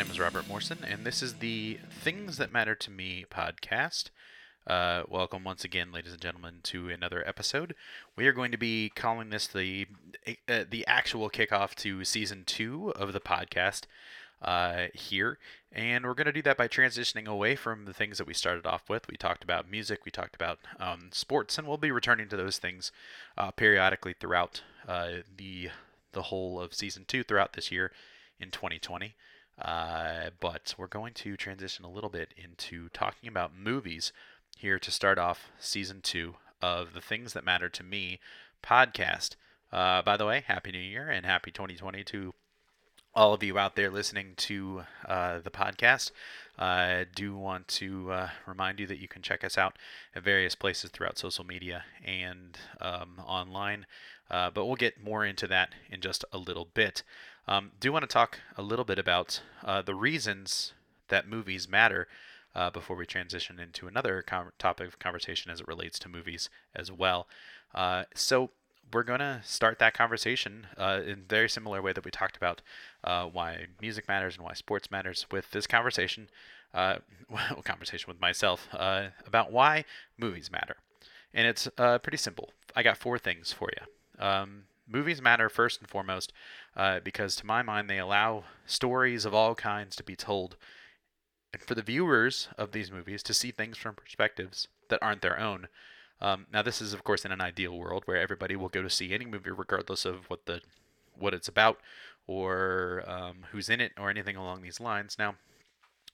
Name is Robert Morrison, and this is the Things That Matter to Me podcast. Uh, welcome once again, ladies and gentlemen, to another episode. We are going to be calling this the uh, the actual kickoff to season two of the podcast uh, here, and we're going to do that by transitioning away from the things that we started off with. We talked about music, we talked about um, sports, and we'll be returning to those things uh, periodically throughout uh, the the whole of season two throughout this year in 2020. Uh, but we're going to transition a little bit into talking about movies here to start off season two of the Things That Matter to Me podcast. Uh, by the way, Happy New Year and Happy 2020 to all of you out there listening to uh, the podcast. I do want to uh, remind you that you can check us out at various places throughout social media and um, online, uh, but we'll get more into that in just a little bit. Um, do want to talk a little bit about uh, the reasons that movies matter uh, before we transition into another com- topic of conversation as it relates to movies as well. Uh, so we're going to start that conversation uh, in very similar way that we talked about uh, why music matters and why sports matters with this conversation, uh, well, conversation with myself about why movies matter. And it's pretty simple. I got four things for you. Um, movies matter first and foremost uh, because, to my mind, they allow stories of all kinds to be told, and for the viewers of these movies to see things from perspectives that aren't their own. Um, now, this is, of course, in an ideal world where everybody will go to see any movie regardless of what the what it's about or um, who's in it or anything along these lines. Now,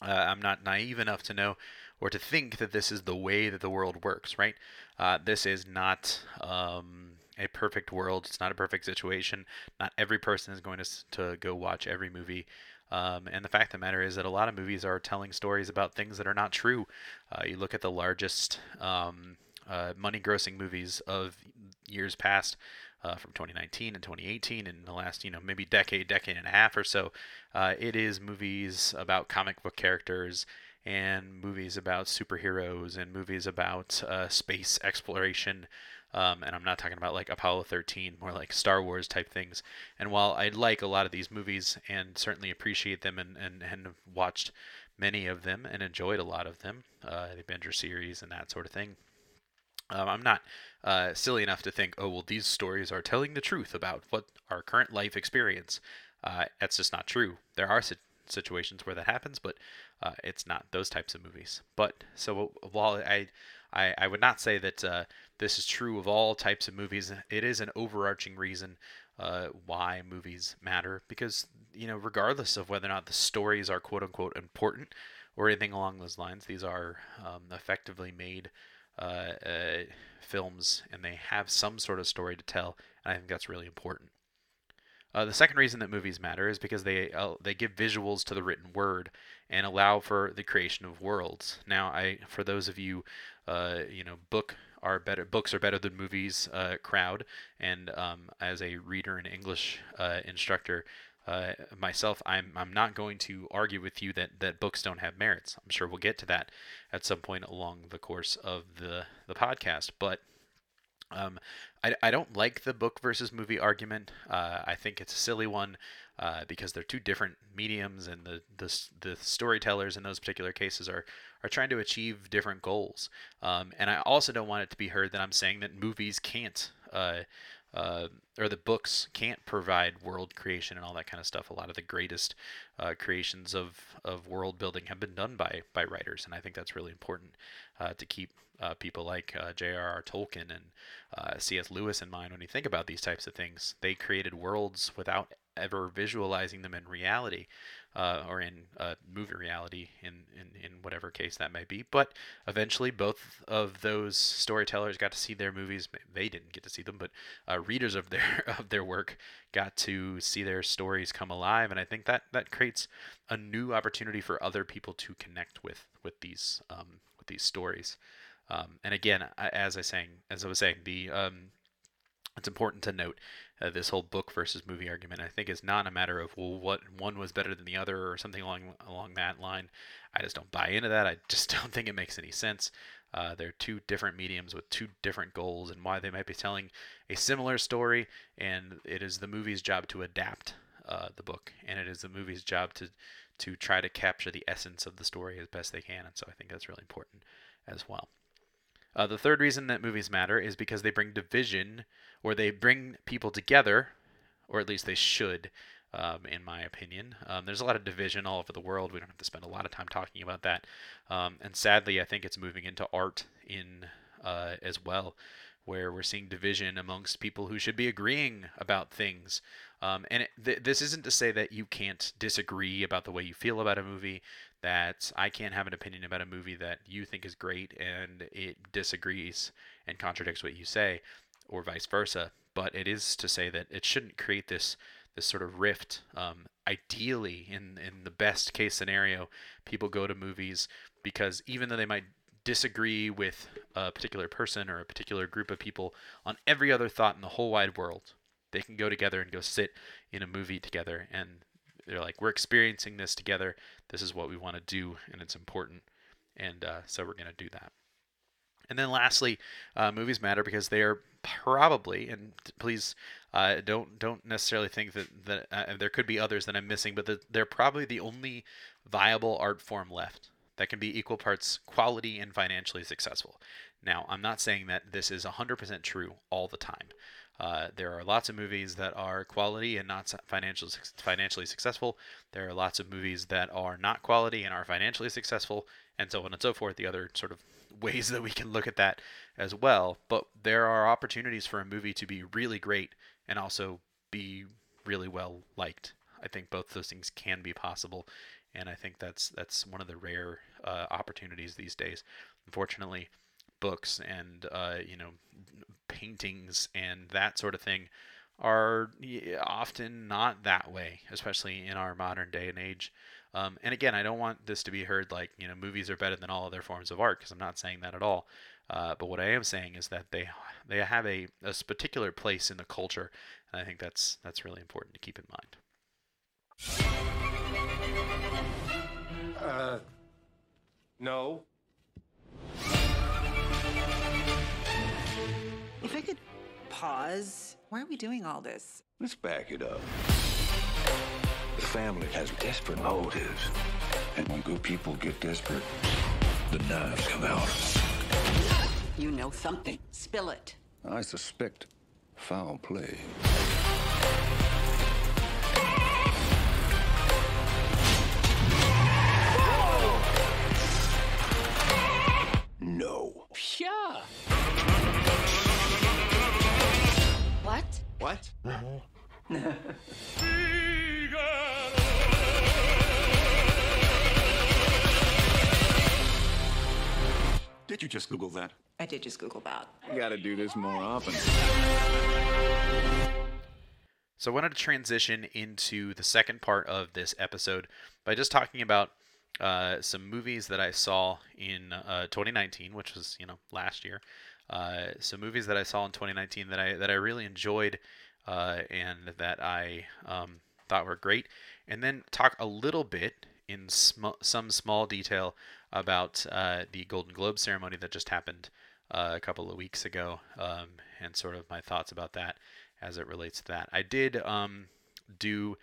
uh, I'm not naive enough to know or to think that this is the way that the world works, right? Uh, this is not um, a perfect world. It's not a perfect situation. Not every person is going to, to go watch every movie. Um, and the fact of the matter is that a lot of movies are telling stories about things that are not true. Uh, you look at the largest um, uh, money grossing movies of years past. Uh, from 2019 and 2018 and the last you know maybe decade decade and a half or so uh, it is movies about comic book characters and movies about superheroes and movies about uh, space exploration um, and I'm not talking about like Apollo 13, more like Star Wars type things. And while I like a lot of these movies and certainly appreciate them and, and, and watched many of them and enjoyed a lot of them, uh, the Avenger series and that sort of thing, um, I'm not uh, silly enough to think, oh, well, these stories are telling the truth about what our current life experience. Uh, that's just not true. There are situations where that happens, but uh, it's not those types of movies. But so while I I, I would not say that uh, this is true of all types of movies. It is an overarching reason uh, why movies matter because, you know, regardless of whether or not the stories are quote unquote important or anything along those lines, these are um, effectively made uh, uh films and they have some sort of story to tell. And I think that's really important. Uh, the second reason that movies matter is because they uh, they give visuals to the written word and allow for the creation of worlds. Now, I for those of you, uh, you know, book are better books are better than movies uh, crowd, and um, as a reader and English uh, instructor. Uh, myself, I'm I'm not going to argue with you that, that books don't have merits. I'm sure we'll get to that at some point along the course of the the podcast. But um, I, I don't like the book versus movie argument. Uh, I think it's a silly one uh, because they're two different mediums, and the, the the storytellers in those particular cases are are trying to achieve different goals. Um, and I also don't want it to be heard that I'm saying that movies can't. Uh, uh, or the books can't provide world creation and all that kind of stuff. A lot of the greatest uh, creations of, of world building have been done by by writers, and I think that's really important uh, to keep uh, people like uh, J.R.R. Tolkien and C.S. Lewis in mind when you think about these types of things. They created worlds without ever visualizing them in reality uh, or in uh, movie reality in, in, in whatever case that may be. But eventually, both of those storytellers got to see their movies. They didn't get to see them, but uh, readers of their of their work got to see their stories come alive. And I think that that creates a new opportunity for other people to connect with with these um, with these stories. Um, and again, as I saying, as I was saying, the um, it's important to note uh, this whole book versus movie argument. I think is not a matter of well, what one was better than the other or something along along that line. I just don't buy into that. I just don't think it makes any sense. Uh, they're two different mediums with two different goals, and why they might be telling a similar story. And it is the movie's job to adapt uh, the book, and it is the movie's job to to try to capture the essence of the story as best they can. And so I think that's really important as well. Uh, the third reason that movies matter is because they bring division, or they bring people together, or at least they should, um, in my opinion. Um, there's a lot of division all over the world. We don't have to spend a lot of time talking about that. Um, and sadly, I think it's moving into art in uh, as well, where we're seeing division amongst people who should be agreeing about things. Um, and it, th- this isn't to say that you can't disagree about the way you feel about a movie, that I can't have an opinion about a movie that you think is great and it disagrees and contradicts what you say, or vice versa. But it is to say that it shouldn't create this this sort of rift. Um, ideally, in in the best case scenario, people go to movies because even though they might disagree with a particular person or a particular group of people on every other thought in the whole wide world, they can go together and go sit in a movie together and they're like we're experiencing this together. This is what we want to do and it's important. And uh, so we're going to do that. And then lastly uh, movies matter because they are probably and please uh, don't don't necessarily think that that uh, there could be others that i'm missing but the, they're probably the only viable art form left that can be equal parts quality and financially successful now i'm not saying that this is 100% true all the time uh, there are lots of movies that are quality and not financially financially successful. There are lots of movies that are not quality and are financially successful, and so on and so forth. The other sort of ways that we can look at that as well. But there are opportunities for a movie to be really great and also be really well liked. I think both those things can be possible, and I think that's that's one of the rare uh, opportunities these days. Unfortunately, books and uh, you know paintings and that sort of thing are often not that way, especially in our modern day and age. Um, and again, I don't want this to be heard like you know movies are better than all other forms of art because I'm not saying that at all. Uh, but what I am saying is that they they have a, a particular place in the culture, and I think that's that's really important to keep in mind. No. If I could pause, why are we doing all this? Let's back it up. The family has desperate motives. And when good people get desperate, the knives come out. You know something. Spill it. I suspect foul play. Yeah. What? What? Did you just Google that? I did just Google that. You gotta do this more often. So I wanted to transition into the second part of this episode by just talking about uh, some movies that I saw in uh, 2019, which was you know last year. Uh, some movies that I saw in 2019 that I that I really enjoyed uh, and that I um, thought were great, and then talk a little bit in sm- some small detail about uh, the Golden Globe ceremony that just happened uh, a couple of weeks ago, um, and sort of my thoughts about that as it relates to that. I did um, do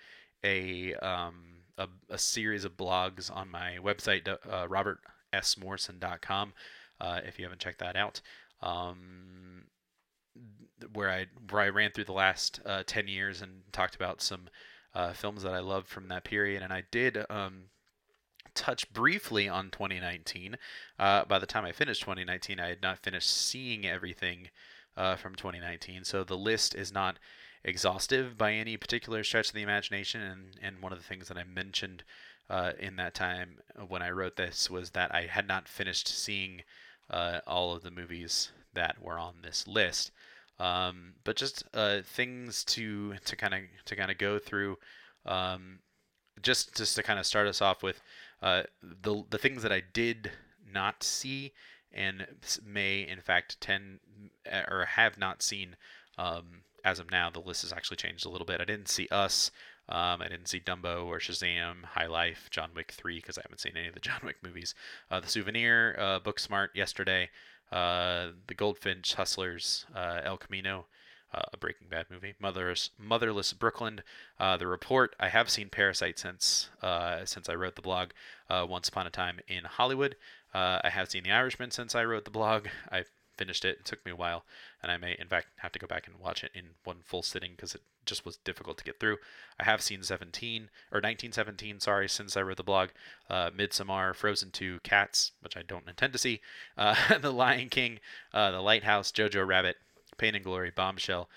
a, um, a, a series of blogs on my website, uh, robertsmorrison.com, uh, if you haven't checked that out, um, where I where I ran through the last uh, ten years and talked about some uh, films that I loved from that period, and I did um, touch briefly on 2019. Uh, by the time I finished 2019, I had not finished seeing everything uh, from 2019, so the list is not exhaustive by any particular stretch of the imagination. And, and one of the things that I mentioned uh, in that time when I wrote this was that I had not finished seeing uh, all of the movies that were on this list. Um, but just uh, things to to kind of to kind of go through. Um, just just to kind of start us off with uh, the the things that I did not see and may in fact tend or have not seen um, as of now. The list has actually changed a little bit. I didn't see Us. Um, I didn't see Dumbo or Shazam, High Life, John Wick 3 because I haven't seen any of the John Wick movies. Uh, the Souvenir, uh, Booksmart yesterday, uh, The Goldfinch, Hustlers, uh, El Camino, uh, a Breaking Bad movie. Motherless, Motherless Brooklyn, uh, The Report. I have seen Parasite since since I wrote the blog. Once Upon a Time in Hollywood. I have seen The Irishman since I wrote the blog. I finished it. It took me a while, and I may, in fact, have to go back and watch it in one full sitting because it just was difficult to get through. I have seen 17 or 1917, sorry, since I wrote the blog. Uh, Midsommar, Frozen 2, Cats, which I don't intend to see. Uh, the Lion King, uh, The Lighthouse, Jojo Rabbit, Pain and Glory, Bombshell,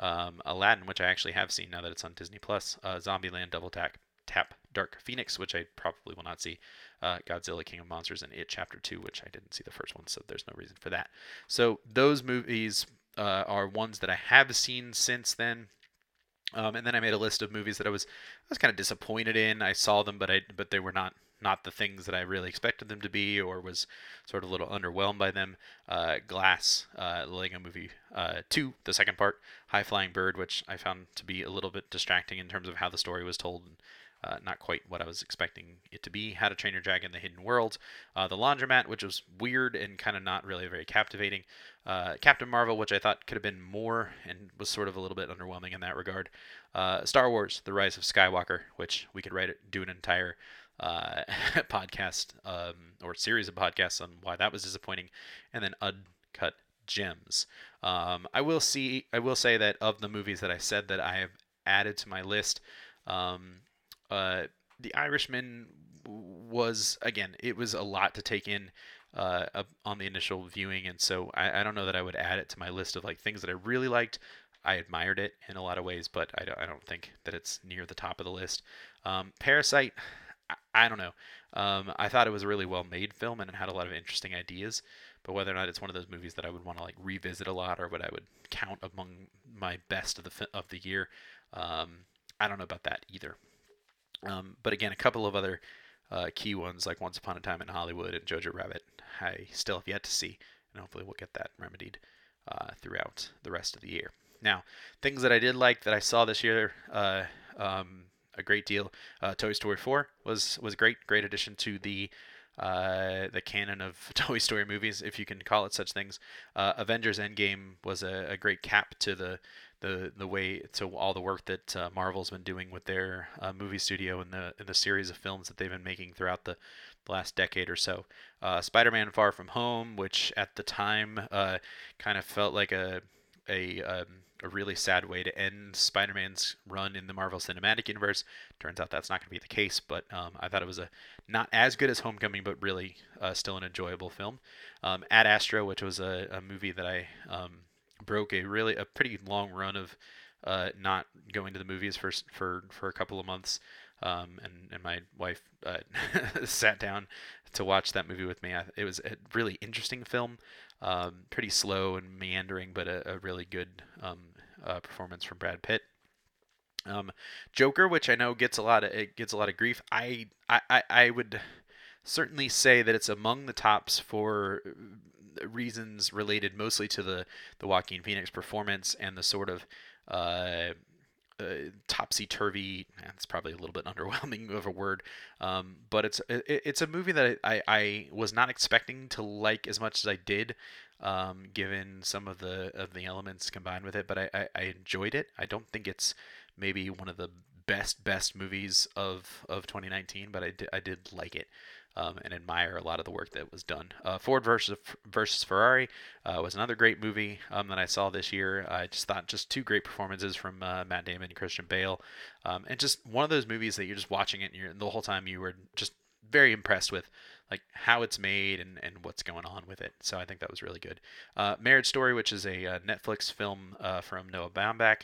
um, Aladdin, which I actually have seen now that it's on Disney Plus. Uh, Zombieland, Double Tap, Tap, Dark Phoenix, which I probably will not see uh, Godzilla King of Monsters and It Chapter 2, which I didn't see the first one, so there's no reason for that. So those movies uh, are ones that I have seen since then. Um, and then I made a list of movies that I was I was kind of disappointed in. I saw them, but I but they were not not the things that I really expected them to be, or was sort of a little underwhelmed by them. Uh, Glass, uh, Lego Movie uh, 2, the second part, High Flying Bird, which I found to be a little bit distracting in terms of how the story was told. And, uh, not quite what I was expecting it to be. How to Train Your Dragon: The Hidden World, uh, The Laundromat, which was weird and kind of not really very captivating. Uh, Captain Marvel, which I thought could have been more and was sort of a little bit underwhelming in that regard. Uh, Star Wars: The Rise of Skywalker, which we could write it, do an entire uh, podcast um, or series of podcasts on why that was disappointing, and then Uncut Gems. Um, I will see. I will say that of the movies that I said that I have added to my list. Um, uh, the Irishman was again, it was a lot to take in uh, on the initial viewing, and so I, I, don't know that I would add it to my list of like things that I really liked. I admired it in a lot of ways, but I don't, I don't think that it's near the top of the list. Um, Parasite, I, I, don't know. Um, I thought it was a really well made film and it had a lot of interesting ideas, but whether or not it's one of those movies that I would want to like revisit a lot or what I would count among my best of the of the year, um, I don't know about that either. Um, but again, a couple of other uh, key ones like Once Upon a Time in Hollywood and Jojo Rabbit, I still have yet to see, and hopefully we'll get that remedied uh, throughout the rest of the year. Now, things that I did like that I saw this year, uh, um, a great deal. Uh, Toy Story 4 was was great, great addition to the uh, the canon of Toy Story movies, if you can call it such things. Uh, Avengers Endgame was a, a, great cap to the the the way to all the work that uh, Marvel's been doing with their uh, movie studio and the the series of films that they've been making throughout the, the last decade or so. Uh, Spider-Man: Far From Home, which at the time uh, kind of felt like a a um, a really sad way to end Spider-Man's run in the Marvel Cinematic Universe. Turns out that's not going to be the case, but um, I thought it was a not as good as Homecoming, but really uh, still an enjoyable film. Um, Ad Astra, which was a, a movie that I um, broke a really a pretty long run of uh, not going to the movies for for for a couple of months. Um, and, and my wife uh, sat down to watch that movie with me. I, it was a really interesting film, um, pretty slow and meandering, but a, a really good um, uh, performance from Brad Pitt. Um, Joker, which I know gets a lot of it gets a lot of grief. I I, I would certainly say that it's among the tops for reasons related mostly to the the Joaquin Phoenix performance and the sort of uh, uh, topsy turvy. It's probably a little bit underwhelming of a word, um, but it's it, it's a movie that I, I was not expecting to like as much as I did, um, given some of the of the elements combined with it. But I, I, I enjoyed it. I don't think it's maybe one of the best best movies of of 2019, but I did I did like it um, and admire a lot of the work that was done. Uh, Ford versus versus Ferrari uh, was another great movie um, that I saw this year. I just thought just two great performances from uh, Matt Damon and Christian Bale, um, and just one of those movies that you're just watching it and you're the whole time you were just very impressed with like how it's made and, and what's going on with it. So I think that was really good. Uh, Marriage Story, which is a, uh, Netflix film uh, from Noah Baumbach.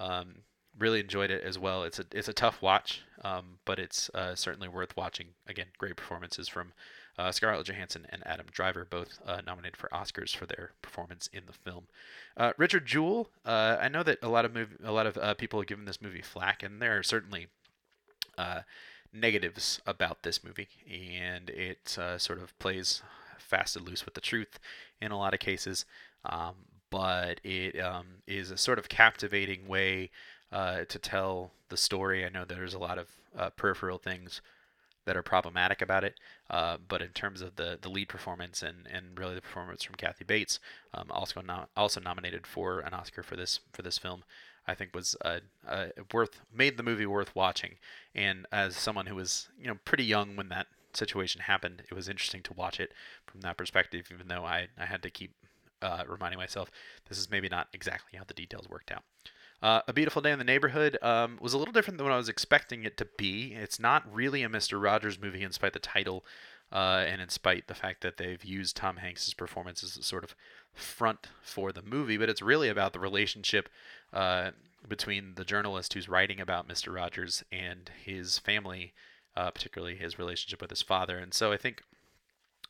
Um, really enjoyed it as well. It's a it's a tough watch, um, but it's uh, certainly worth watching. Again, great performances from uh, Scarlett Johansson and Adam Driver, both uh, nominated for Oscars for their performance in the film. Uh, Richard Jewell, uh, I know that a lot of movie, a lot of uh, people have given this movie flack, and there are certainly negatives about this movie, and it sort of plays fast and loose with the truth in a lot of cases. Um, but it um, is a sort of captivating way uh, to tell the story. I know there's a lot of uh, peripheral things that are problematic about it. Uh, but in terms of the the lead performance and, and really the performance from Kathy Bates, um, also also nominated for an Oscar for this for this film, I think was uh, uh, worth made the movie worth watching. And as someone who was you know pretty young when that situation happened, it was interesting to watch it from that perspective. Even though I I had to keep uh, reminding myself this is maybe not exactly how the details worked out. Uh, a Beautiful Day in the Neighborhood um, was a little different than what I was expecting it to be. It's not really a Mr. Rogers movie, in spite the title, uh, and in spite the fact that they've used Tom Hanks's performance as a sort of front for the movie. But it's really about the relationship uh, between the journalist who's writing about Mr. Rogers and his family, uh, particularly his relationship with his father. And so I think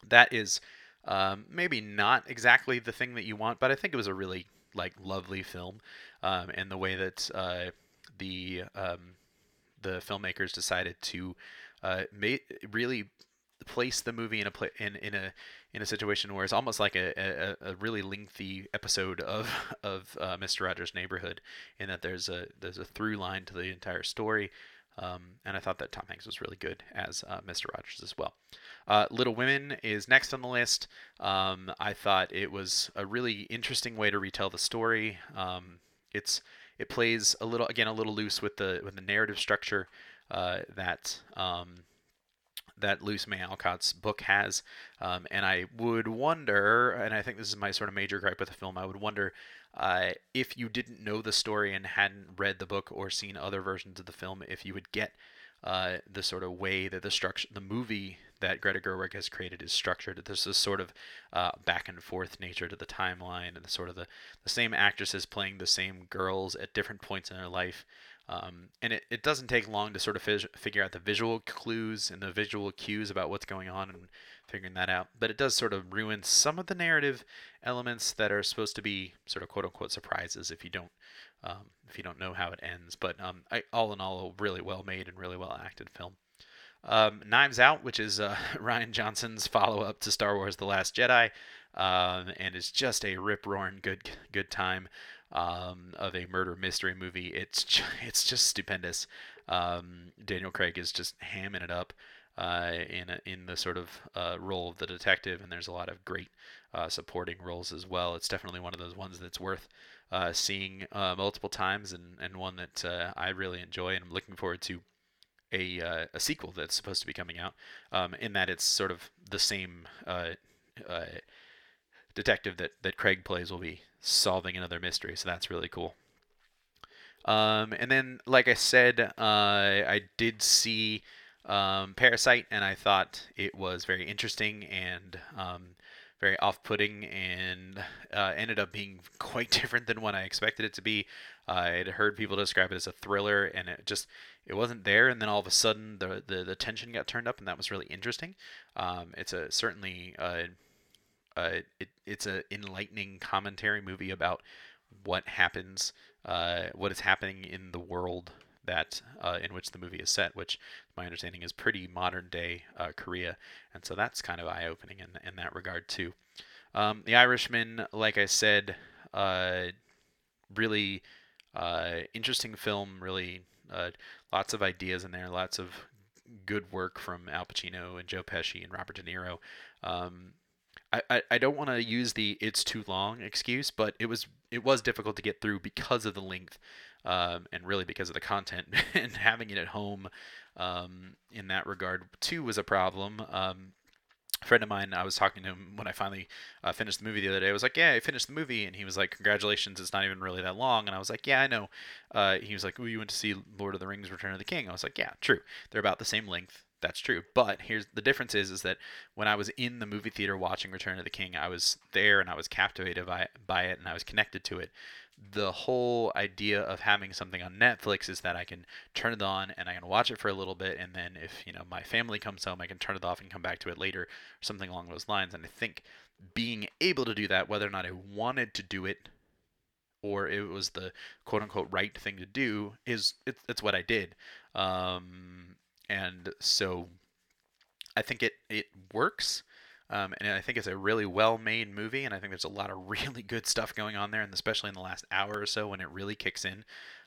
that is um, maybe not exactly the thing that you want, but I think it was a really like lovely film, um, and the way that uh, the um, the filmmakers decided to uh, really place the movie in a pla- in in a in a situation where it's almost like a, a, a really lengthy episode of of uh, Mr. Rogers' Neighborhood, in that there's a there's a through line to the entire story. Um, and I thought that Tom Hanks was really good as uh, Mr. Rogers as well. Uh, Little Women is next on the list. Um, I thought it was a really interesting way to retell the story. Um, it's it plays a little again a little loose with the with the narrative structure uh, that um, that Louisa May Alcott's book has. Um, and I would wonder, and I think this is my sort of major gripe with the film, I would wonder uh, if you didn't know the story and hadn't read the book or seen other versions of the film, if you would get uh, the sort of way that the structure, the movie that Greta Gerwig has created is structured. There's this sort of uh, back and forth nature to the timeline, and the sort of the, the same actresses playing the same girls at different points in their life. Um, and it, it doesn't take long to sort of fig- figure out the visual clues and the visual cues about what's going on and figuring that out. But it does sort of ruin some of the narrative elements that are supposed to be sort of quote unquote surprises if you don't um, if you don't know how it ends. But um, I, all in all, a really well made and really well acted film. Um, Knives Out, which is uh, Rian Johnson's follow up to Star Wars: The Last Jedi, um, and is just a rip roaring good good time um, of a murder mystery movie. It's just, it's just stupendous. Um, Daniel Craig is just hamming it up uh, in a, in the sort of uh, role of the detective, and there's a lot of great uh, supporting roles as well. It's definitely one of those ones that's worth uh, seeing uh, multiple times, and, and one that uh, I really enjoy, and I'm looking forward to a, a sequel that's supposed to be coming out. Um, in that it's sort of the same detective that, that Craig plays will be solving another mystery, so that's really cool. Um, and then, like I said, I did see um, Parasite, and I thought it was very interesting and um, very off-putting, and uh, ended up being quite different than what I expected it to be. I had heard people describe it as a thriller, and it just it wasn't there. And then all of a sudden, the the, the tension got turned up, and that was really interesting. Um, it's a certainly uh, uh, it, it's an enlightening commentary movie about what happens, uh, what is happening in the world that uh, in which the movie is set, which my understanding is pretty modern day uh, Korea, and so that's kind of eye opening in in that regard too. Um, the Irishman, like I said, uh, really uh, interesting film. Really, lots of ideas in there, lots of good work from Al Pacino and Joe Pesci and Robert De Niro. Um, I, I don't want to use the it's too long excuse, but it was it was difficult to get through because of the length, um, and really because of the content and having it at home, um, in that regard too was a problem. Um, a friend of mine, I was talking to him when I finally uh, finished the movie the other day. I was like, "Yeah, I finished the movie," and he was like, "Congratulations, it's not even really that long." And I was like, "Yeah, I know." Uh, he was like, "Oh, you went to see Lord of the Rings: Return of the King?" I was like, "Yeah, true. They're about the same length that's true. But here's the difference is is that when I was in the movie theater watching Return of the King, I was there and I was captivated by by it and I was connected to it. The whole idea of having something on Netflix is that I can turn it on and I can watch it for a little bit and then if, you know, my family comes home, I can turn it off and come back to it later or something along those lines. And I think being able to do that whether or not I wanted to do it or it was the quote unquote right thing to do is it, it's what I did. Um, and so I think it it works. Um, and I think it's a really well made movie, and I think there's a lot of really good stuff going on there, and especially in the last hour or so when it really kicks in.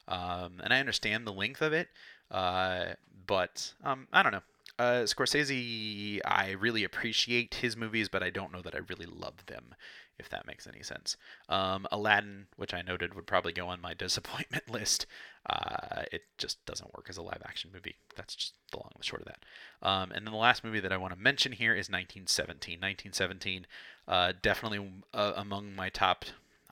Um, and I understand the length of it, uh, but um, I don't know. Uh, Scorsese, I really appreciate his movies, but I don't know that I really love them, if that makes any sense. Um, Aladdin, which I noted would probably go on my disappointment list, uh, it just doesn't work as a live action movie. That's just the long and the short of that. Um, and then the last movie that I want to mention here is 1917. 1917, uh, definitely uh, among my top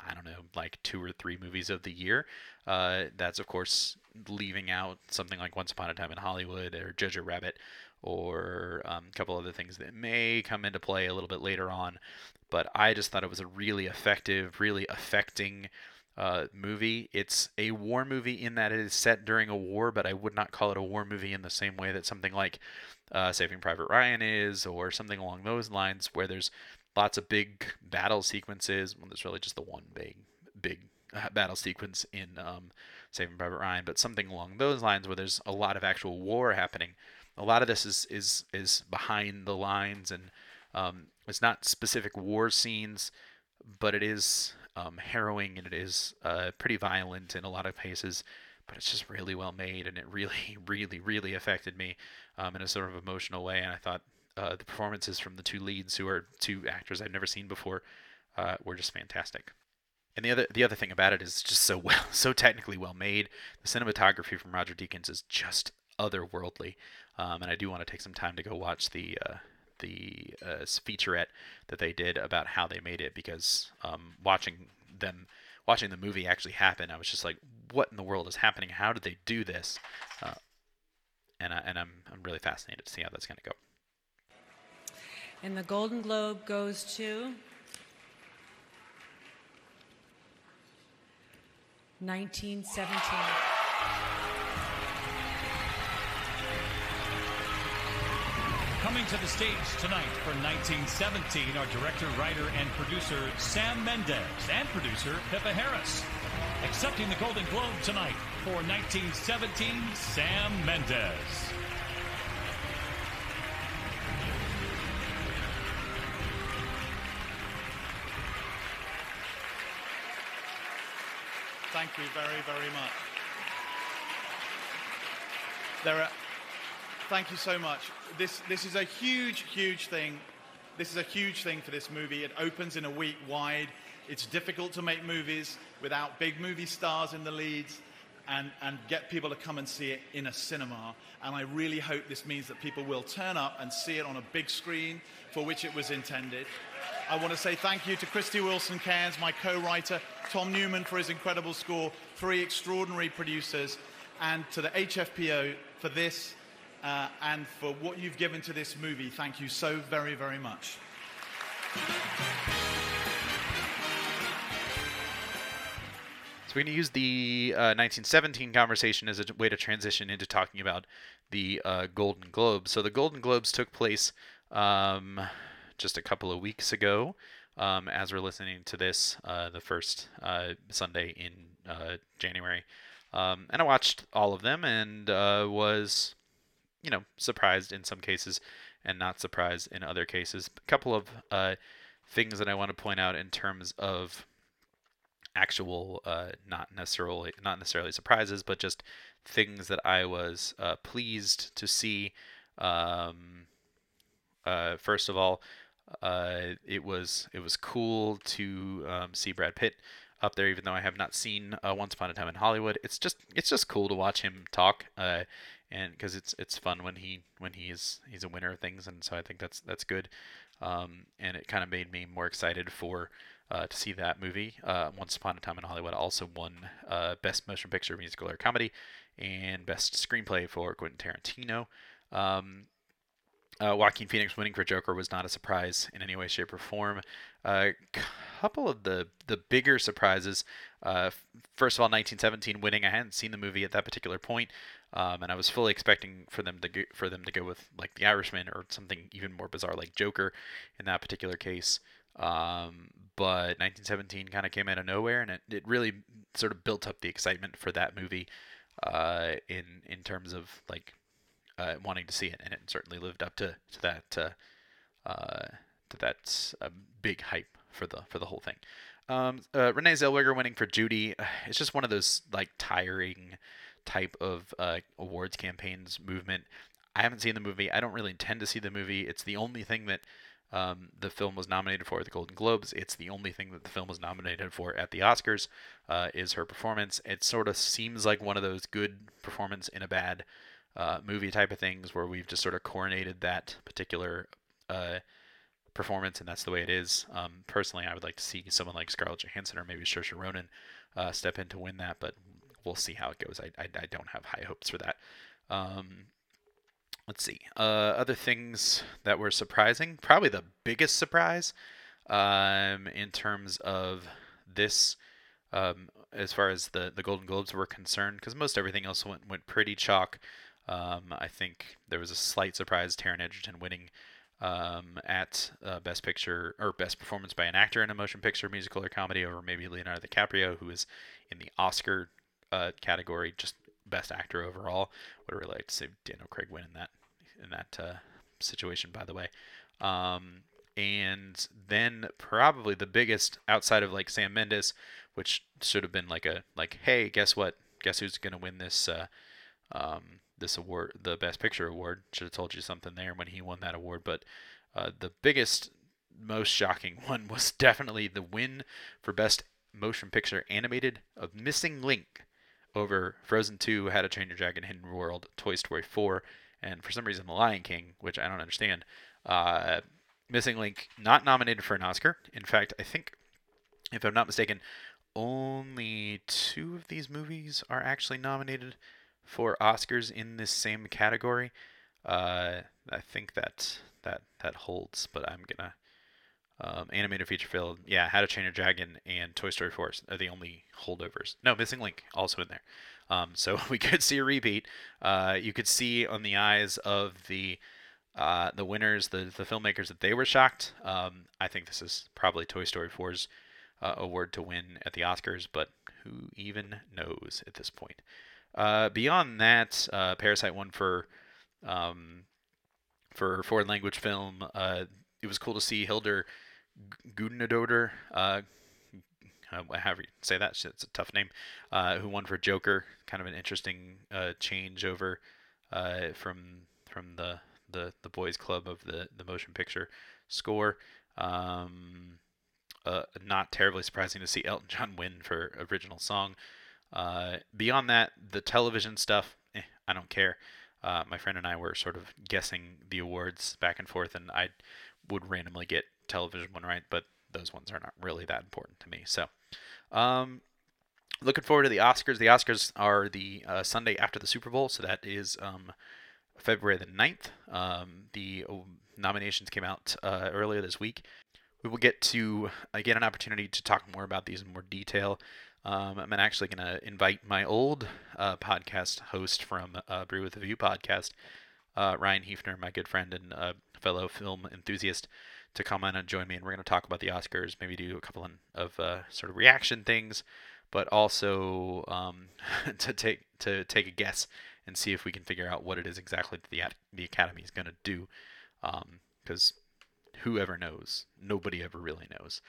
I don't know, like two or three movies of the year. Uh, that's of course leaving out something like Once Upon a Time in Hollywood or Jojo Rabbit or um, a couple other things that may come into play a little bit later on. But I just thought it was a really effective, really affecting uh, movie. It's a war movie in that it is set during a war, but I would not call it a war movie in the same way that something like uh, Saving Private Ryan is, or something along those lines, where there's lots of big battle sequences. Well, there's really just the one big, big uh, battle sequence in um, Saving Private Ryan, but something along those lines where there's a lot of actual war happening. A lot of this is is is behind the lines, and um, it's not specific war scenes, but it is um, harrowing and it is uh, pretty violent in a lot of cases. But it's just really well made, and it really, really, really affected me um, in a sort of emotional way. And I thought uh, the performances from the two leads, who are two actors I've never seen before, uh, were just fantastic. And the other the other thing about it is just so well, so technically well made. The cinematography from Roger Deakins is just otherworldly, um, and I do want to take some time to go watch the uh, the uh, featurette that they did about how they made it because um, watching them watching the movie actually happen, I was just like, what in the world is happening? How did they do this? Uh, and I, and I'm I'm really fascinated to see how that's going to go. And the Golden Globe goes to 1917. Coming to the stage tonight for 1917 are director, writer, and producer Sam Mendes and producer Pippa Harris. Accepting the Golden Globe tonight for 1917, Sam Mendes. Thank you very, very much. There are, thank you so much. This, this is a huge, huge thing. This is a huge thing for this movie. It opens in a week wide. It's difficult to make movies without big movie stars in the leads and, and get people to come and see it in a cinema. And I really hope this means that people will turn up and see it on a big screen for which it was intended. I want to say thank you to Krysty Wilson Cairns, my co writer, Tom Newman for his incredible score, three extraordinary producers, and to the HFPA for this uh, and for what you've given to this movie. Thank you so very, very much. So we're going to use the uh, 1917 conversation as a way to transition into talking about the uh, Golden Globes. So the Golden Globes took place um, just a couple of weeks ago. Um, as we're listening to this, uh, the first uh, Sunday in uh, January, um, and I watched all of them and uh, was, you know, surprised in some cases and not surprised in other cases. A couple of things that I want to point out in terms of actual uh, not necessarily not necessarily surprises, but just things that I was uh, pleased to see. Um, uh, first of all, uh, it was it was cool to um, see Brad Pitt up there, even though I have not seen uh, Once Upon a Time in Hollywood. It's just it's just cool to watch him talk, uh, and because it's it's fun when he when he is he's a winner of things, and so I think that's that's good. Um, and it kind of made me more excited for uh, to see that movie. Uh, Once Upon a Time in Hollywood also won uh, Best Motion Picture, Musical, or Comedy, and Best Screenplay for Quentin Tarantino. Um, uh, Joaquin Phoenix winning for Joker was not a surprise in any way, shape, or form. Couple of the the bigger surprises. Uh, first of all, 1917 winning. I hadn't seen the movie at that particular point, um, and I was fully expecting for them to go, for them to go with like The Irishman or something even more bizarre like Joker in that particular case. Um, but 1917 kind of came out of nowhere, and it, it really sort of built up the excitement for that movie uh, in in terms of like uh, wanting to see it, and it certainly lived up to to that uh, uh to that uh, big hype for the for the whole thing. Um, uh, Renee Zellweger winning for Judy, it's just one of those like tiring type of awards campaigns movement. I haven't seen the movie. I don't really intend to see the movie. It's the only thing that um, the film was nominated for at the Golden Globes. It's the only thing that the film was nominated for at the Oscars. Uh, is her performance? It sort of seems like one of those good performance in a bad uh, movie type of things where we've just sort of coronated that particular uh, performance, and that's the way it is. Um, personally, I would like to see someone like Scarlett Johansson or maybe Saoirse Ronan uh, step in to win that, but we'll see how it goes. I, I, I don't have high hopes for that. Um, let's see. Uh, other things that were surprising. Probably the biggest surprise um, in terms of this, um, as far as the, the Golden Globes were concerned, because most everything else went, went pretty chalk. Um, I think there was a slight surprise Taron Egerton winning um, at uh, Best Picture or Best Performance by an Actor in a Motion Picture, Musical, or Comedy over maybe Leonardo DiCaprio, who is in the Oscar uh, category, just Best Actor overall. Would really like to see Daniel Craig win in that in that uh, situation, by the way. Um, and then probably the biggest outside of like Sam Mendes, which should have been like a like, hey, guess what? Guess who's gonna win this uh, um, this award, the Best Picture award? Should have told you something there when he won that award. But uh, the biggest, most shocking one was definitely the win for Best Motion Picture Animated of Missing Link over Frozen 2, How to Train Your Dragon, Hidden World, Toy Story 4, and for some reason The Lion King, which I don't understand. Uh, Missing Link not nominated for an Oscar. In fact, I think, if I'm not mistaken, only two of these movies are actually nominated for Oscars in this same category. Uh, I think that that that holds, but I'm gonna um, animated feature film. Yeah, How to Train Your Dragon and Toy Story 4 are the only holdovers. No, Missing Link also in there. Um, so we could see a repeat. Uh, you could see on the eyes of the uh, the winners, the the filmmakers, that they were shocked. Um, I think this is probably Toy Story 4's uh, award to win at the Oscars, but who even knows at this point? Uh, beyond that, uh, Parasite won for um, for foreign language film. Uh, it was cool to see Hildur Gudnadottir, uh, however you say that, it's a tough name, uh, who won for Joker. Kind of an interesting uh, change over uh, from from the, the the boys' club of the the motion picture score. Um, uh, not terribly surprising to see Elton John win for original song. Uh, beyond that, the television stuff, eh, I don't care. Uh, my friend and I were sort of guessing the awards back and forth, and I would randomly get television one right, but those ones are not really that important to me. So, um, looking forward to the Oscars. The Oscars are the uh, Sunday after the Super Bowl, so that is um, February the 9th. Um, the uh, nominations came out uh, earlier this week. We will get to get an opportunity to talk more about these in more detail. Um, I'm actually going to invite my old uh, podcast host from uh, Brew with a View podcast, uh, Ryan Hefner, my good friend and uh, fellow film enthusiast, to come on and join me. And we're going to talk about the Oscars, maybe do a couple of uh, sort of reaction things, but also um, to take to take a guess and see if we can figure out what it is exactly that the the Academy is going to do, because um, whoever knows, nobody ever really knows.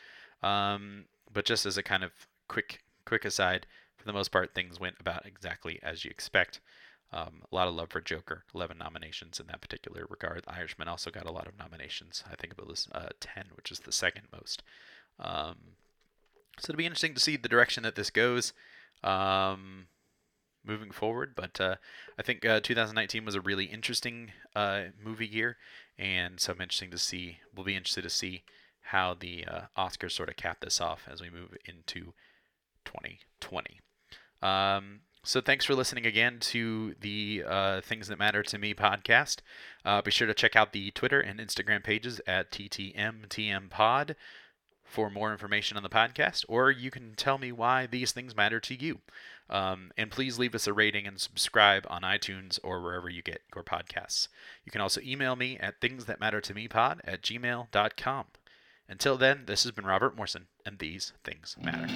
Um, but just as a kind of quick quick aside, for the most part, things went about exactly as you expect. Um, a lot of love for Joker, 11 nominations in that particular regard. The Irishman also got a lot of nominations. I think it was uh, 10, which is the second most. Um, so it'll be interesting to see the direction that this goes um, moving forward. But uh, I think uh, 2019 was a really interesting uh, movie year, and so I'm interesting to see. We'll be interested to see how the uh, Oscars sort of cap this off as we move into 2020. Um, so thanks for listening again to the uh, Things That Matter to Me podcast. Uh, be sure to check out the Twitter and Instagram pages at TTMTMPod for more information on the podcast, or you can tell me why these things matter to you. Um, and please leave us a rating and subscribe on iTunes or wherever you get your podcasts. You can also email me at thingsthatmattertomepod at gmail.com. Until then, this has been Robert Morrison, and these things matter.